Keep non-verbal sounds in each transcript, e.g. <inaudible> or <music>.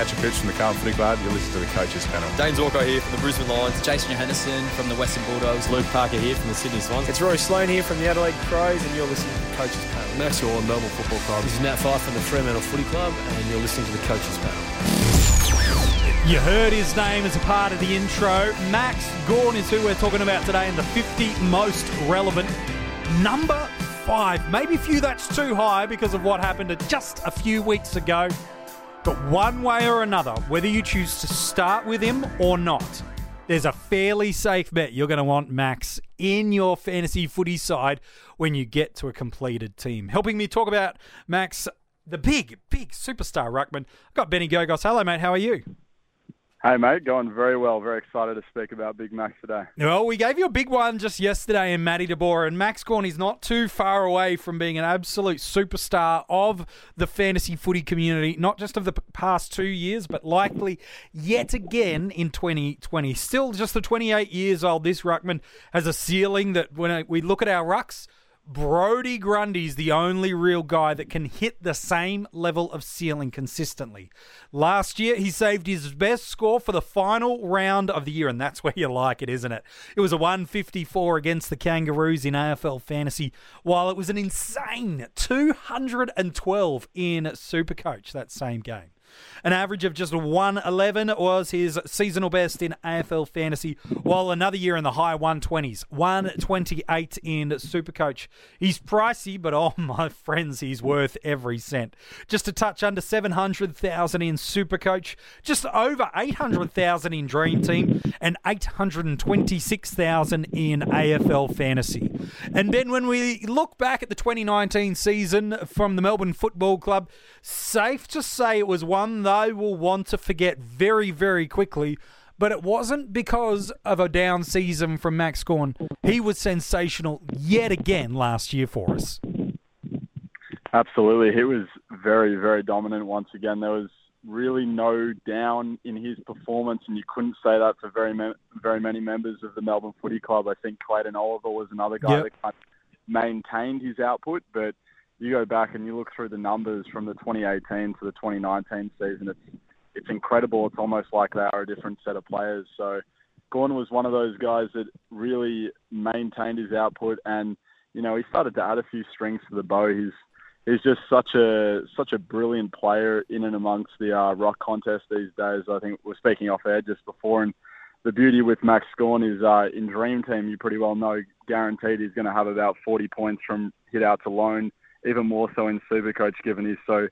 Patrick Pitch from the Carlton Footy Club. You're listening to the Coaches Panel. James Walker here from the Brisbane Lions. Jason Johannisen from the Western Bulldogs. Luke Parker here from the Sydney Swans. It's Rory Sloane here from the Adelaide Crows, and you're listening to the Coaches Panel. Max Gawn, Melbourne Football Club. This is Nat Fyfe from the Fremantle Footy Club, and you're listening to the Coaches Panel. You heard his name as a part of the intro. Max Gawn is who we're talking about today in the 50 most relevant. Number five. Maybe for you that's too high because of what happened just a few weeks ago. But one way or another, whether you choose to start with him or not, there's a fairly safe bet you're going to want Max in your fantasy footy side when you get to a completed team. Helping me talk about Max, the big, big superstar ruckman, I've got Benny Gogos. Hello, mate. How are you? Hey, mate, going very well. Very excited to speak about Big Max today. Well, we gave you a big one just yesterday in Matty DeBoer, and Max is not too far away from being an absolute superstar of the fantasy footy community, not just of the past two years, but likely yet again in 2020. Still just the 28 years old, this Ruckman has a ceiling that when uh, we look at our Rucks, Brodie Grundy's the only real guy that can hit the same level of ceiling consistently. Last year, he saved his best score for the final round of the year, and that's <laughs> where you like it, isn't it? It was a 154 against the Kangaroos in AFL Fantasy, while it was an insane 212 in Supercoach that same game. An average of just 111 was his seasonal best in AFL fantasy, while another year in the high 120s, 128 in Supercoach. He's pricey, but oh <laughs> my friends, he's worth every cent. Just a touch under 700,000 in Supercoach, just over 800,000 in Dream Team, and 826,000 in AFL fantasy. And Ben, when we look back at the 2019 season from the Melbourne Football Club, safe to say it was one they will want to forget very, very quickly. But it wasn't because of a down season from Max Gawn. He was sensational yet again last year for us. Absolutely. He was very, very dominant once again. There was really no down in his performance, and you couldn't say that for very, very many members of the Melbourne Footy Club. I think Clayton Oliver was another guy yep. that kind of maintained his output, but you go back and you look through the numbers from the 2018 to the 2019 season, it's it's incredible. It's almost like they are a different set of players. So Gawn was one of those guys that really maintained his output, and you know he started to add a few strings to the bow. He's he's just such a such a brilliant player in and amongst the uh, ruck contest these days. I think we're speaking off air just before, and the beauty with Max Gawn is uh, in Dream Team, you pretty well know guaranteed he's going to have about 40 points from hit outs alone even more so in Supercoach, given he's so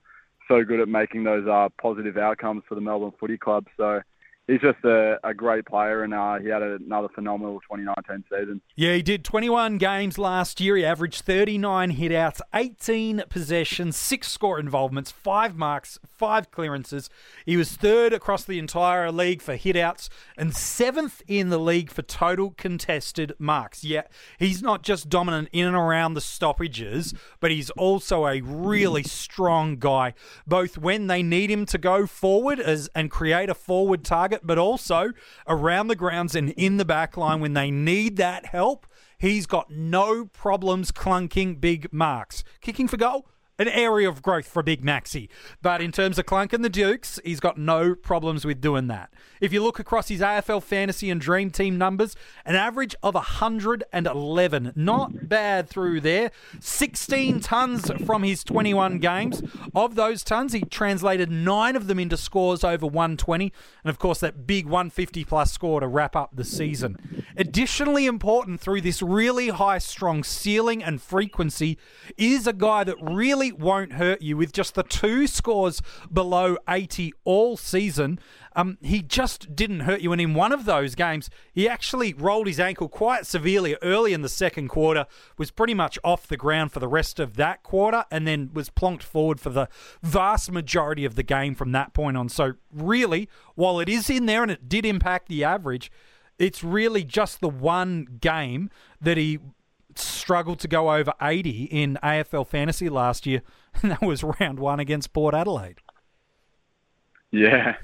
so good at making those uh, positive outcomes for the Melbourne Footy Club. So he's just a, a great player, and uh, he had another phenomenal 2019 season. Yeah, he did 21 games last year. He averaged 39 hitouts, 18 possessions, six score involvements, five marks, five clearances. He was third across the entire league for hitouts and seventh in the league for total contested marks. Yeah, he's not just dominant in and around the stoppages, but he's also a really strong guy, both when they need him to go forward as and create a forward target but also around the grounds and in the back line when they need that help. He's got no problems clunking big marks. Kicking for goal, an area of growth for Big Maxi. But in terms of Clunk and the Dukes, he's got no problems with doing that. If you look across his AFL fantasy and dream team numbers, an average of 111. Not bad through there. 16 tons from his 21 games. Of those tons, he translated nine of them into scores over 120. And of course, that big 150 plus score to wrap up the season. Additionally important through this really high, strong ceiling and frequency is a guy that really won't hurt you with just the two scores below 80 all season. Um, he just didn't hurt you. And in one of those games, he actually rolled his ankle quite severely early in the second quarter, was pretty much off the ground for the rest of that quarter, and then was plonked forward for the vast majority of the game from that point on. So, really, while it is in there and it did impact the average, it's really just the one game that he struggled to go over 80 in AFL fantasy last year, <laughs> and that was round one against Port Adelaide. Yeah,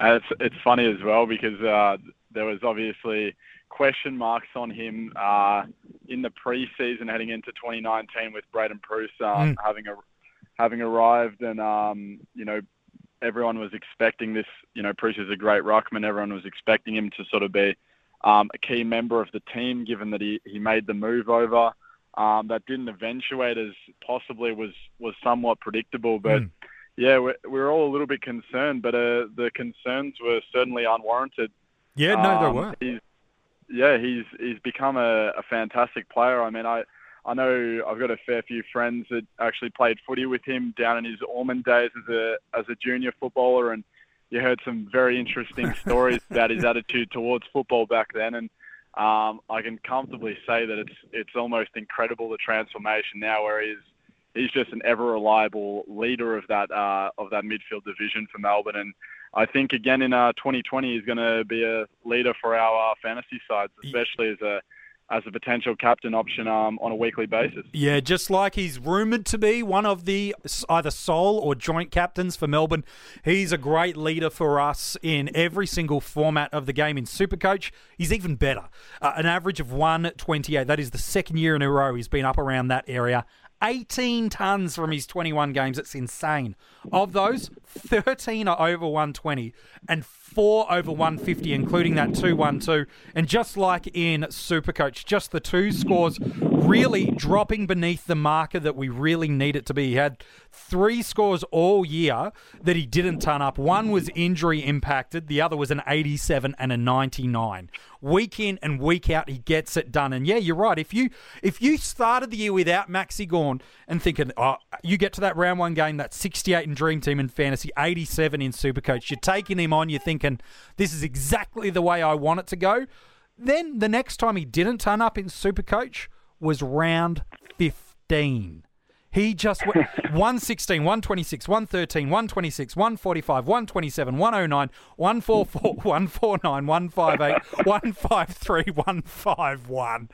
it's it's funny as well because uh, there was obviously question marks on him uh, in the pre-season heading into 2019 with Braydon Preuss um, mm. having a having arrived and um, you know everyone was expecting this. You know, Preuss is a great ruckman. Everyone was expecting him to sort of be um, a key member of the team, given that he, he made the move over. Um, that didn't eventuate as possibly was was somewhat predictable, but. Mm. Yeah, we're, we're all a little bit concerned, but uh, the concerns were certainly unwarranted. Yeah, no, Um, were. He's, yeah, he's he's become a, a fantastic player. I mean, I I know I've got a fair few friends that actually played footy with him down in his Ormond days as a as a junior footballer, and you heard some very interesting <laughs> stories about his attitude towards football back then. And um, I can comfortably say that it's it's almost incredible the transformation now, where he's he's just an ever reliable leader of that uh, of that midfield division for Melbourne. And I think again in uh, 2020 he's going to be a leader for our uh, fantasy sides, especially as a as a potential captain option um, on a weekly basis. Yeah, just like he's rumoured to be one of the either sole or joint captains for Melbourne. He's a great leader for us in every single format of the game in Supercoach. He's even better. Uh, an average of 128. That is the second year in a row he's been up around that area. 18 tons from his 21 games. It's insane. Of those, 13 are over 120 and four over 150, including that 2 1 2. And just like in Supercoach, just the two scores really dropping beneath the marker that we really need it to be. He had three scores all year that he didn't turn up. One was injury impacted, the other was an 87 and a 99 week in and week out he gets it done. And yeah you're right. If you if you started the year without Maxi Gawn and thinking oh you get to that round one game that 68 in dream team and fantasy 87 in supercoach you're taking him on you're thinking this is exactly the way i want it to go. Then the next time he didn't turn up in supercoach was round 15 he just went <laughs> 116, 126, 113, 126, 145, 127, 109, 144, 149, 158, 153, 151.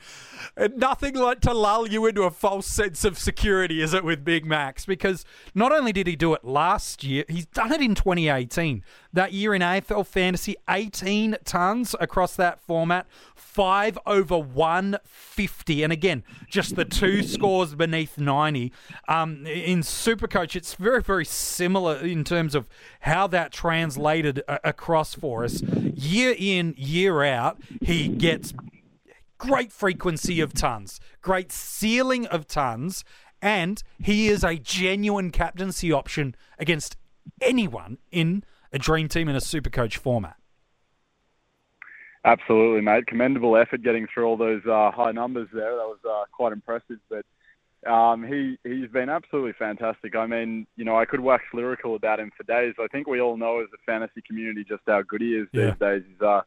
And Nothing like to lull you into a false sense of security, is it, with Big Max? Because not only did he do it last year, he's done it in 2018. That year in AFL Fantasy, 18 tons across that format, five over 150. And again, just the two scores beneath 90. Um, in Supercoach, it's very, very similar in terms of how that translated a- across for us. Year in, year out, he gets great frequency of tons, great ceiling of tons, and he is a genuine captaincy option against anyone in a dream team in a super coach format. Absolutely, mate. Commendable effort getting through all those uh, high numbers there. That was uh, quite impressive. But um, he he's been absolutely fantastic. I mean, you know, I could wax lyrical about him for days. I think we all know as a fantasy community just how good he is Yeah. these days. He's uh,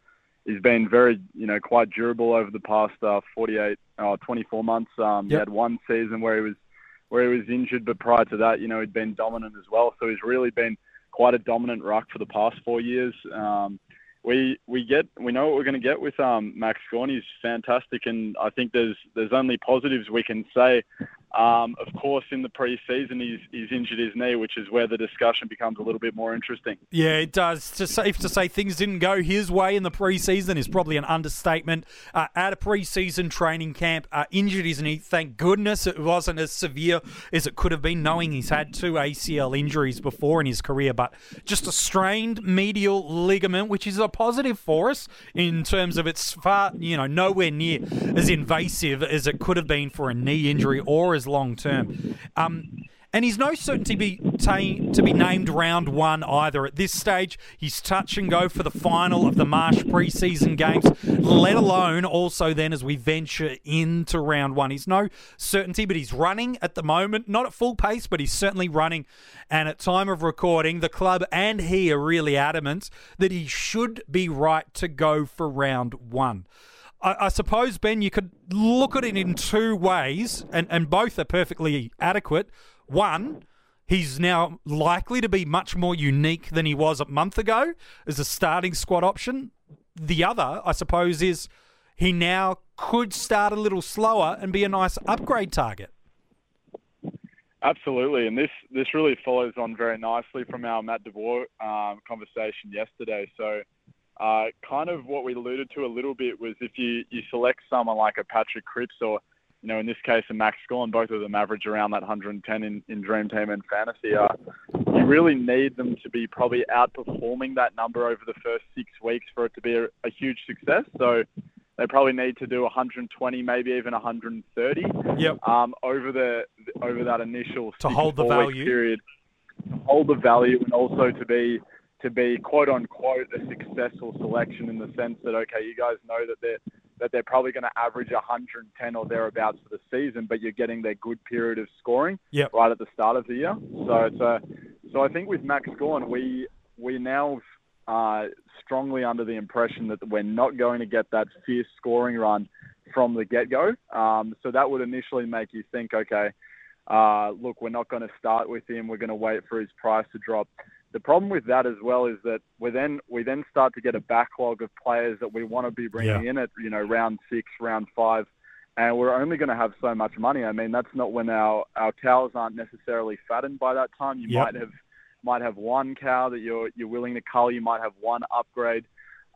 he's been very, you know, quite durable over the past uh, 48, uh, 24 months. Um, He had one season where he was where he was injured, but prior to that, you know, he'd been dominant as well. So he's really been quite a dominant ruck for the past four years. Um, we we get we know what we're going to get with um, Max Gawn. He's fantastic, and I think there's there's only positives we can say. Um, of course, in the pre-season, he's he's injured his knee, which is where the discussion becomes a little bit more interesting. Yeah, it does. It's safe to say things didn't go his way in the preseason is probably an understatement. Uh, at a preseason training camp, uh, injured his knee. Thank goodness it wasn't as severe as it could have been, knowing he's had two ACL injuries before in his career. But just a strained medial ligament, which is a positive for us in terms of it's far, you know, nowhere near as invasive as it could have been for a knee injury or as long term. Um, and he's no certainty be to be named round one either. At this stage, he's touch and go for the final of the Marsh preseason games, let alone also then as we venture into round one. He's no certainty, but he's running at the moment, not at full pace, but he's certainly running. And at time of recording, the club and he are really adamant that he should be right to go for round one. I, I suppose, Ben, you could look at it in two ways, and, and both are perfectly adequate. One, he's now likely to be much more unique than he was a month ago as a starting squad option. The other, I suppose, is he now could start a little slower and be a nice upgrade target. Absolutely, and this this really follows on very nicely from our Matt DeVore um, conversation yesterday. So, uh, kind of what we alluded to a little bit was if you, you select someone like a Patrick Cripps or you know, in this case, a Max Gawn, both of them average around that 110 in, in Dream Team and Fantasy. Uh, you really need them to be probably outperforming that number over the first six weeks for it to be a, a huge success. So they probably need to do 120, maybe even 130 Yep. um, over the over that initial To hold the value. period, to hold the value, and also to be to be quote unquote a successful selection in the sense that okay, you guys know that they're that they're probably going to average 110 or thereabouts for the season, but you're getting their good period of scoring Yep. right at the start of the year. So it's a so I think with Max Gawn, we we now uh, strongly under the impression that we're not going to get that fierce scoring run from the get go. Um, so that would initially make you think, okay, uh, look, we're not going to start with him. We're going to wait for his price to drop. The problem with that as well is that we then we then start to get a backlog of players that we want to be bringing in at you know round six, round five, and we're only going to have so much money. I mean, that's not when our our cows aren't necessarily fattened by that time. You Yep. might have might have one cow that you're you're willing to cull. You might have one upgrade,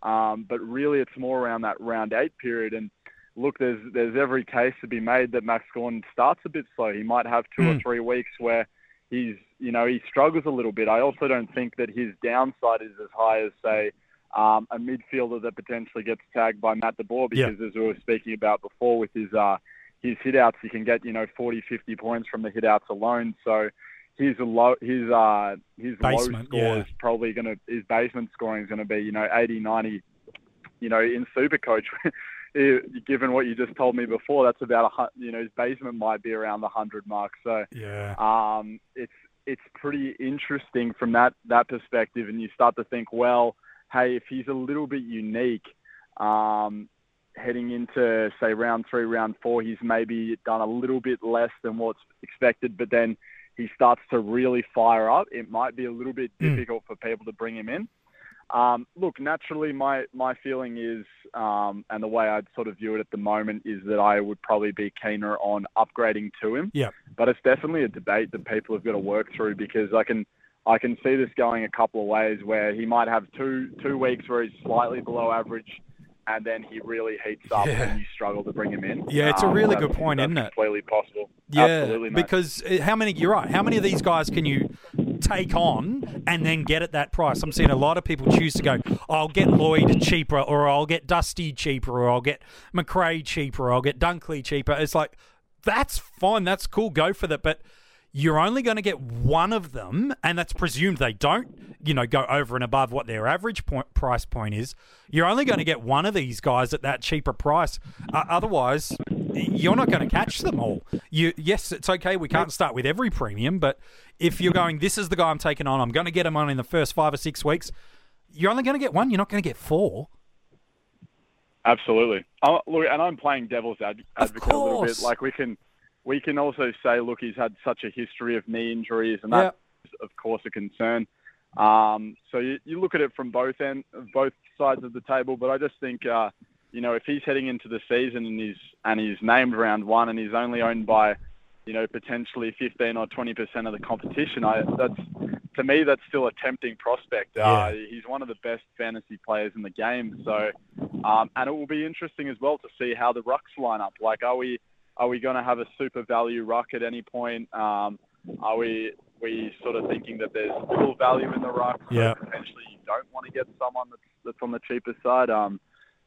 um, but really it's more around that round eight period. And look, there's there's every case to be made that Max Gordon starts a bit slow. He might have two or Mm. three weeks where he's you know he struggles a little bit. I also don't think that his downside is as high as say um, a midfielder that potentially gets tagged by Matt DeBoer Yeah. because as we were speaking about before with his uh, his hitouts, he can get you know 40, 50 points from the hitouts alone. So his low his uh his low Basement, score yeah. is probably going to his basement scoring is going to be you know 80, 90. You know in Supercoach. <laughs> eh, Given what you just told me before, that's about a you know his basement might be around the hundred mark. So Yeah. um, it's it's pretty interesting from that that perspective, and you start to think, well, hey, if he's a little bit unique, um, heading into say round three, round four, he's maybe done a little bit less than what's expected, but then he starts to really fire up. It might be a little bit Mm. difficult for people to bring him in. Um, look, naturally, my, my feeling is, um, and the way I'd sort of view it at the moment is that I would probably be keener on upgrading to him. Yep. But it's definitely a debate that people have got to work through because I can I can see this going a couple of ways where he might have two two weeks where he's slightly below average, and then he really heats up Yeah. and you struggle to bring him in. Yeah, it's a Um, really that's- good point, isn't it? Completely possible. Yeah, Absolutely, because uh, how many? You're right. How many of these guys can you take on and then get at that price? I'm seeing a lot of people choose to go. I'll get Lloyd cheaper, or I'll get Dusty cheaper, or I'll get Macrae cheaper, or I'll get Dunkley cheaper. It's like that's fine. That's cool. Go for that, but. You're only going to get one of them, and that's presumed they don't, you know, go over and above what their average point, price point is. You're only going to get one of these guys at that cheaper price. Uh, otherwise, you're not going to catch them all. You yes, it's okay. We can't start with every premium, but if you're going, this is the guy I'm taking on. I'm going to get him on in the first five or six weeks. You're only going to get one. You're not going to get four. Absolutely. Oh, look, and I'm playing devil's ad- advocate a little bit. Like we can, we can also say, look, he's had such a history of knee injuries, and that's of course a concern. Um, so you, you look at it from both end, both sides of the table. But I just think, uh, you know, if he's heading into the season and he's and he's named round one and he's only owned by, you know, potentially 15 or 20 percent of the competition, I that's to me that's still a tempting prospect. Uh, he's one of the best fantasy players in the game. So, um, and it will be interesting as well to see how the rucks line up. Like, are we are we going to have a super value ruck at any point? Um, are we we sort of thinking that there's little value in the ruck? so Yeah. Potentially, you don't want to get someone that's that's on the cheaper side. Um,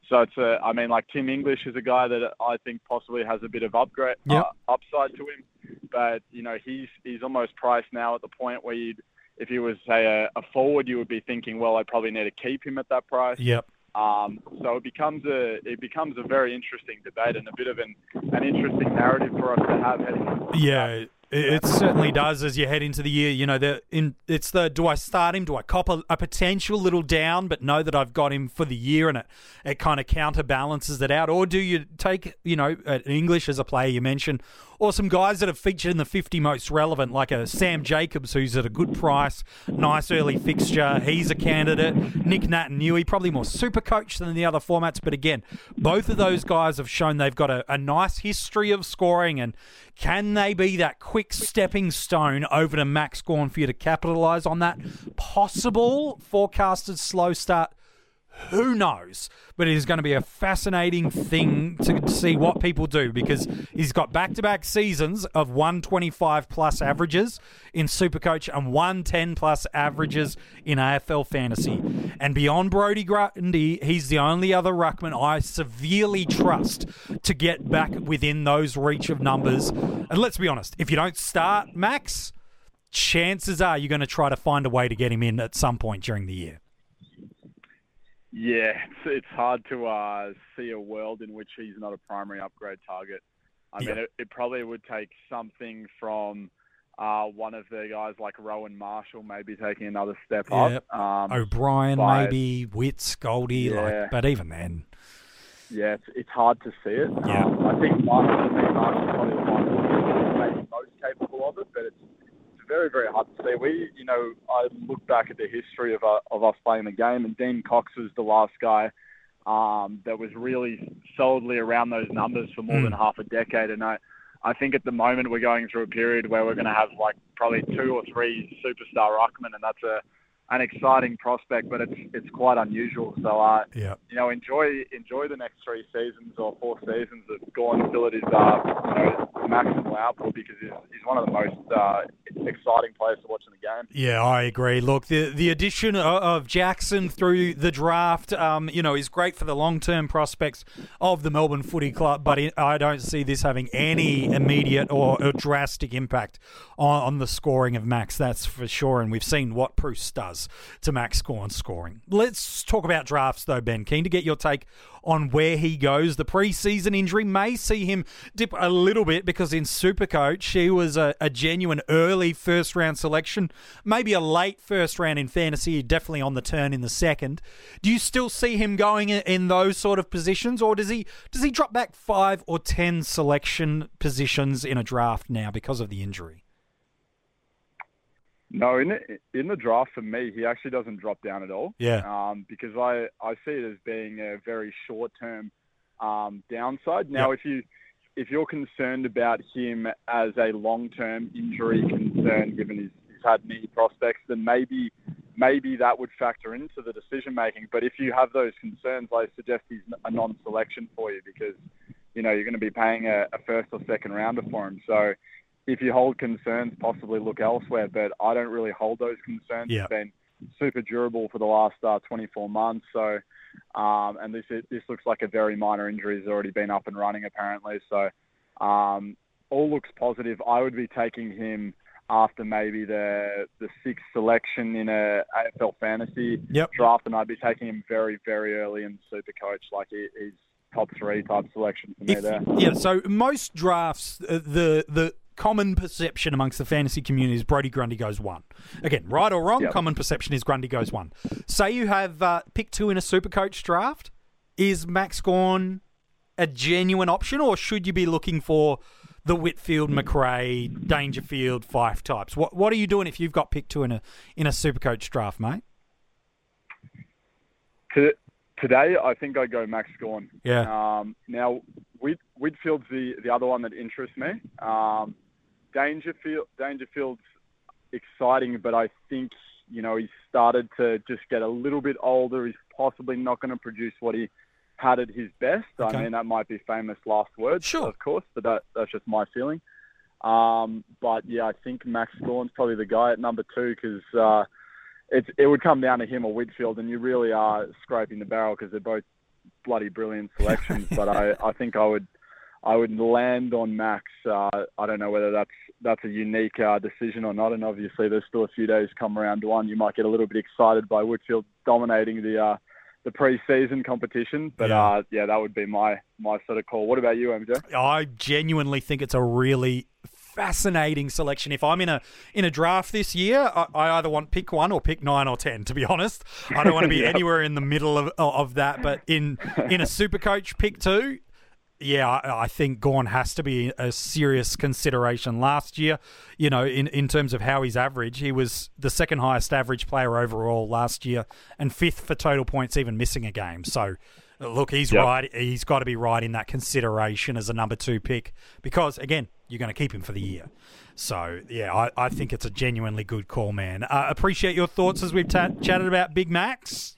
so it's a, I mean, like Tim English is a guy that I think possibly has a bit of upgrade Yep. uh, upside to him, but you know he's he's almost priced now at the point where you'd if he was say a, a forward, you would be thinking, well, I probably need to keep him at that price. Yep. Um, so it becomes a it becomes a very interesting debate and a bit of an, an interesting narrative for us to have heading. Yeah, it, certainly does as you head into the year. You know, the in it's the do I start him? Do I cop a, a potential little down, but know that I've got him for the year, and it it kind of counterbalances it out, or do you take you know English as a player you mentioned, or some guys that have featured in the fifty most relevant, like a Sam Jacobs who's at a good price, nice early fixture. He's a candidate. Nic Naitanui, probably more super coach than the other formats, but again, both of those guys have shown they've got a, a nice history of scoring and. Can they be that quick stepping stone over to Max Gawn for you to capitalise on that possible forecasted slow start? Who knows? But it is going to be a fascinating thing to see what people do because he's got back to back seasons of 125 plus averages in Supercoach and 110 plus averages in AFL fantasy. And beyond Brodie Grundy, he's the only other Ruckman I severely trust to get back within those reach of numbers. And let's be honest, if you don't start Max, chances are you're going to try to find a way to get him in at some point during the year. Yeah, it's, it's hard to uh, see a world in which he's not a primary upgrade target. I mean, it, it probably would take something from uh, one of the guys like Rowan Marshall maybe taking another step up. Um, O'Brien, maybe Witts, Goldie, Yeah. like, but even then, Yeah, it's, it's hard to see it. Yeah. Um, I think Marshall, I think Marshall's probably the one who's maybe most capable of it, but it's, it's very, very hard to see. We, you know, I look back at the history of, uh, of us playing the game, and Dean Cox was the last guy um, that was really solidly around those numbers for more Mm. than half a decade. And I, I think at the moment we're going through a period where we're going to have like probably two or three superstar ruckmen, and that's a an exciting prospect, but it's it's quite unusual. So uh, yeah. you know, enjoy enjoy the next three seasons or four seasons of Gawn until it is uh, you know maximal output because he's, he's one of the most uh, exciting players to watch in the game. Yeah, I agree. Look, the the addition of Jackson through the draft, um, you know, is great for the long term prospects of the Melbourne Footy Club. But I don't see this having any immediate or, or drastic impact on, on the scoring of Max. That's for sure. And we've seen what Preuss does to Max Gawn scoring. Let's talk about drafts, though, Ben. Keen to get your take on where he goes. The preseason injury may see him dip a little bit because in Supercoach he was a, a genuine early first round selection, maybe a late first round in fantasy, definitely on the turn in the second. Do you still see him going in, in those sort of positions, or does he does he drop back five or ten selection positions in a draft now because of the injury? No, in the, in the draft for me, he actually doesn't drop down at all. Yeah. Um, because I, I see it as being a very short term um, downside. Now, if you if you're concerned about him as a long term injury concern, given his, he's had knee prospects, then maybe maybe that would factor into the decision making. But if you have those concerns, I suggest he's a non selection for you because you know you're going to be paying a, a first or second rounder for him. So if you hold concerns, possibly look elsewhere. But I don't really hold those concerns. Yeah. He's been super durable for the last uh, 24 months. So, um, and this this looks like a very minor injury. He's already been up and running apparently. So, um, all looks positive. I would be taking him after maybe the the sixth selection in a AFL fantasy Yep. draft, and I'd be taking him very very early in Super Coach. Like he, he's top three type selection for me If- there. yeah, so most drafts, uh, the the common perception amongst the fantasy community is Brodie Grundy goes one. Again, right or wrong, Yep. common perception is Grundy goes one. Say you have uh, pick two in a super coach draft. Is Max Gawn a genuine option, or should you be looking for the Whitfield, Macrae, Dangerfield, Fyfe types? What What are you doing if you've got pick two in a in a super coach draft, mate? To, today, I think I'd go Max Gawn. Yeah. Um, now, Whit, Whitfield's the, the other one that interests me. Um, Dangerfield, Dangerfield's exciting, but I think, you know, he's started to just get a little bit older. He's possibly not going to produce what he had at his best. Okay. I mean, that might be famous last words, Sure. of course, but that, that's just my feeling. Um, but yeah, I think Max Gawn's probably the guy at number two because uh, it's it would come down to him or Whitfield, and you really are scraping the barrel because they're both bloody brilliant selections. <laughs> but I, I think I would I would land on Max. Uh, I don't know whether that's that's a unique uh, decision or not, and obviously there's still a few days come round one. You might get a little bit excited by Whitfield dominating the uh, the pre-season competition, but Yeah. uh, yeah, that would be my my sort of call. What about you, MJ? I genuinely think it's a really fascinating selection. If I'm in a in a draft this year, I, I either want pick one or pick nine or ten. To be honest, I don't want to be <laughs> Yep. anywhere in the middle of of that. But in in a super coach pick two. Yeah, I I think Gawn has to be a serious consideration. Last year, you know, in, in terms of how he's average, he was the second highest average player overall last year and fifth for total points, even missing a game. So, look, he's Yep. right. He's got to be right in that consideration as a number two pick because, again, you're going to keep him for the year. So, yeah, I, I think it's a genuinely good call, man. Uh, appreciate your thoughts as we've ta- chatted about Big Max.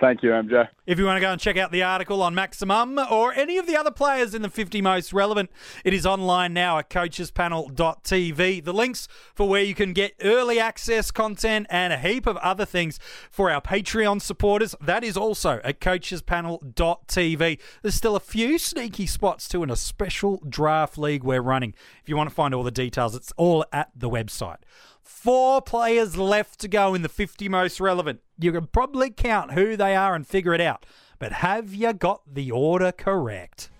Thank you, MJ. If you want to go and check out the article on Maximum or any of the other players in the 50 most relevant, it is online now at coachespanel.tv. The links for where you can get early access content and a heap of other things for our Patreon supporters, that is also at coachespanel.tv. There's still a few sneaky spots too in a special draft league we're running. If you want to find all the details, it's all at the website. Four players left to go in the 50 most relevant. You can probably count who they are and figure it out. But have you got the order correct?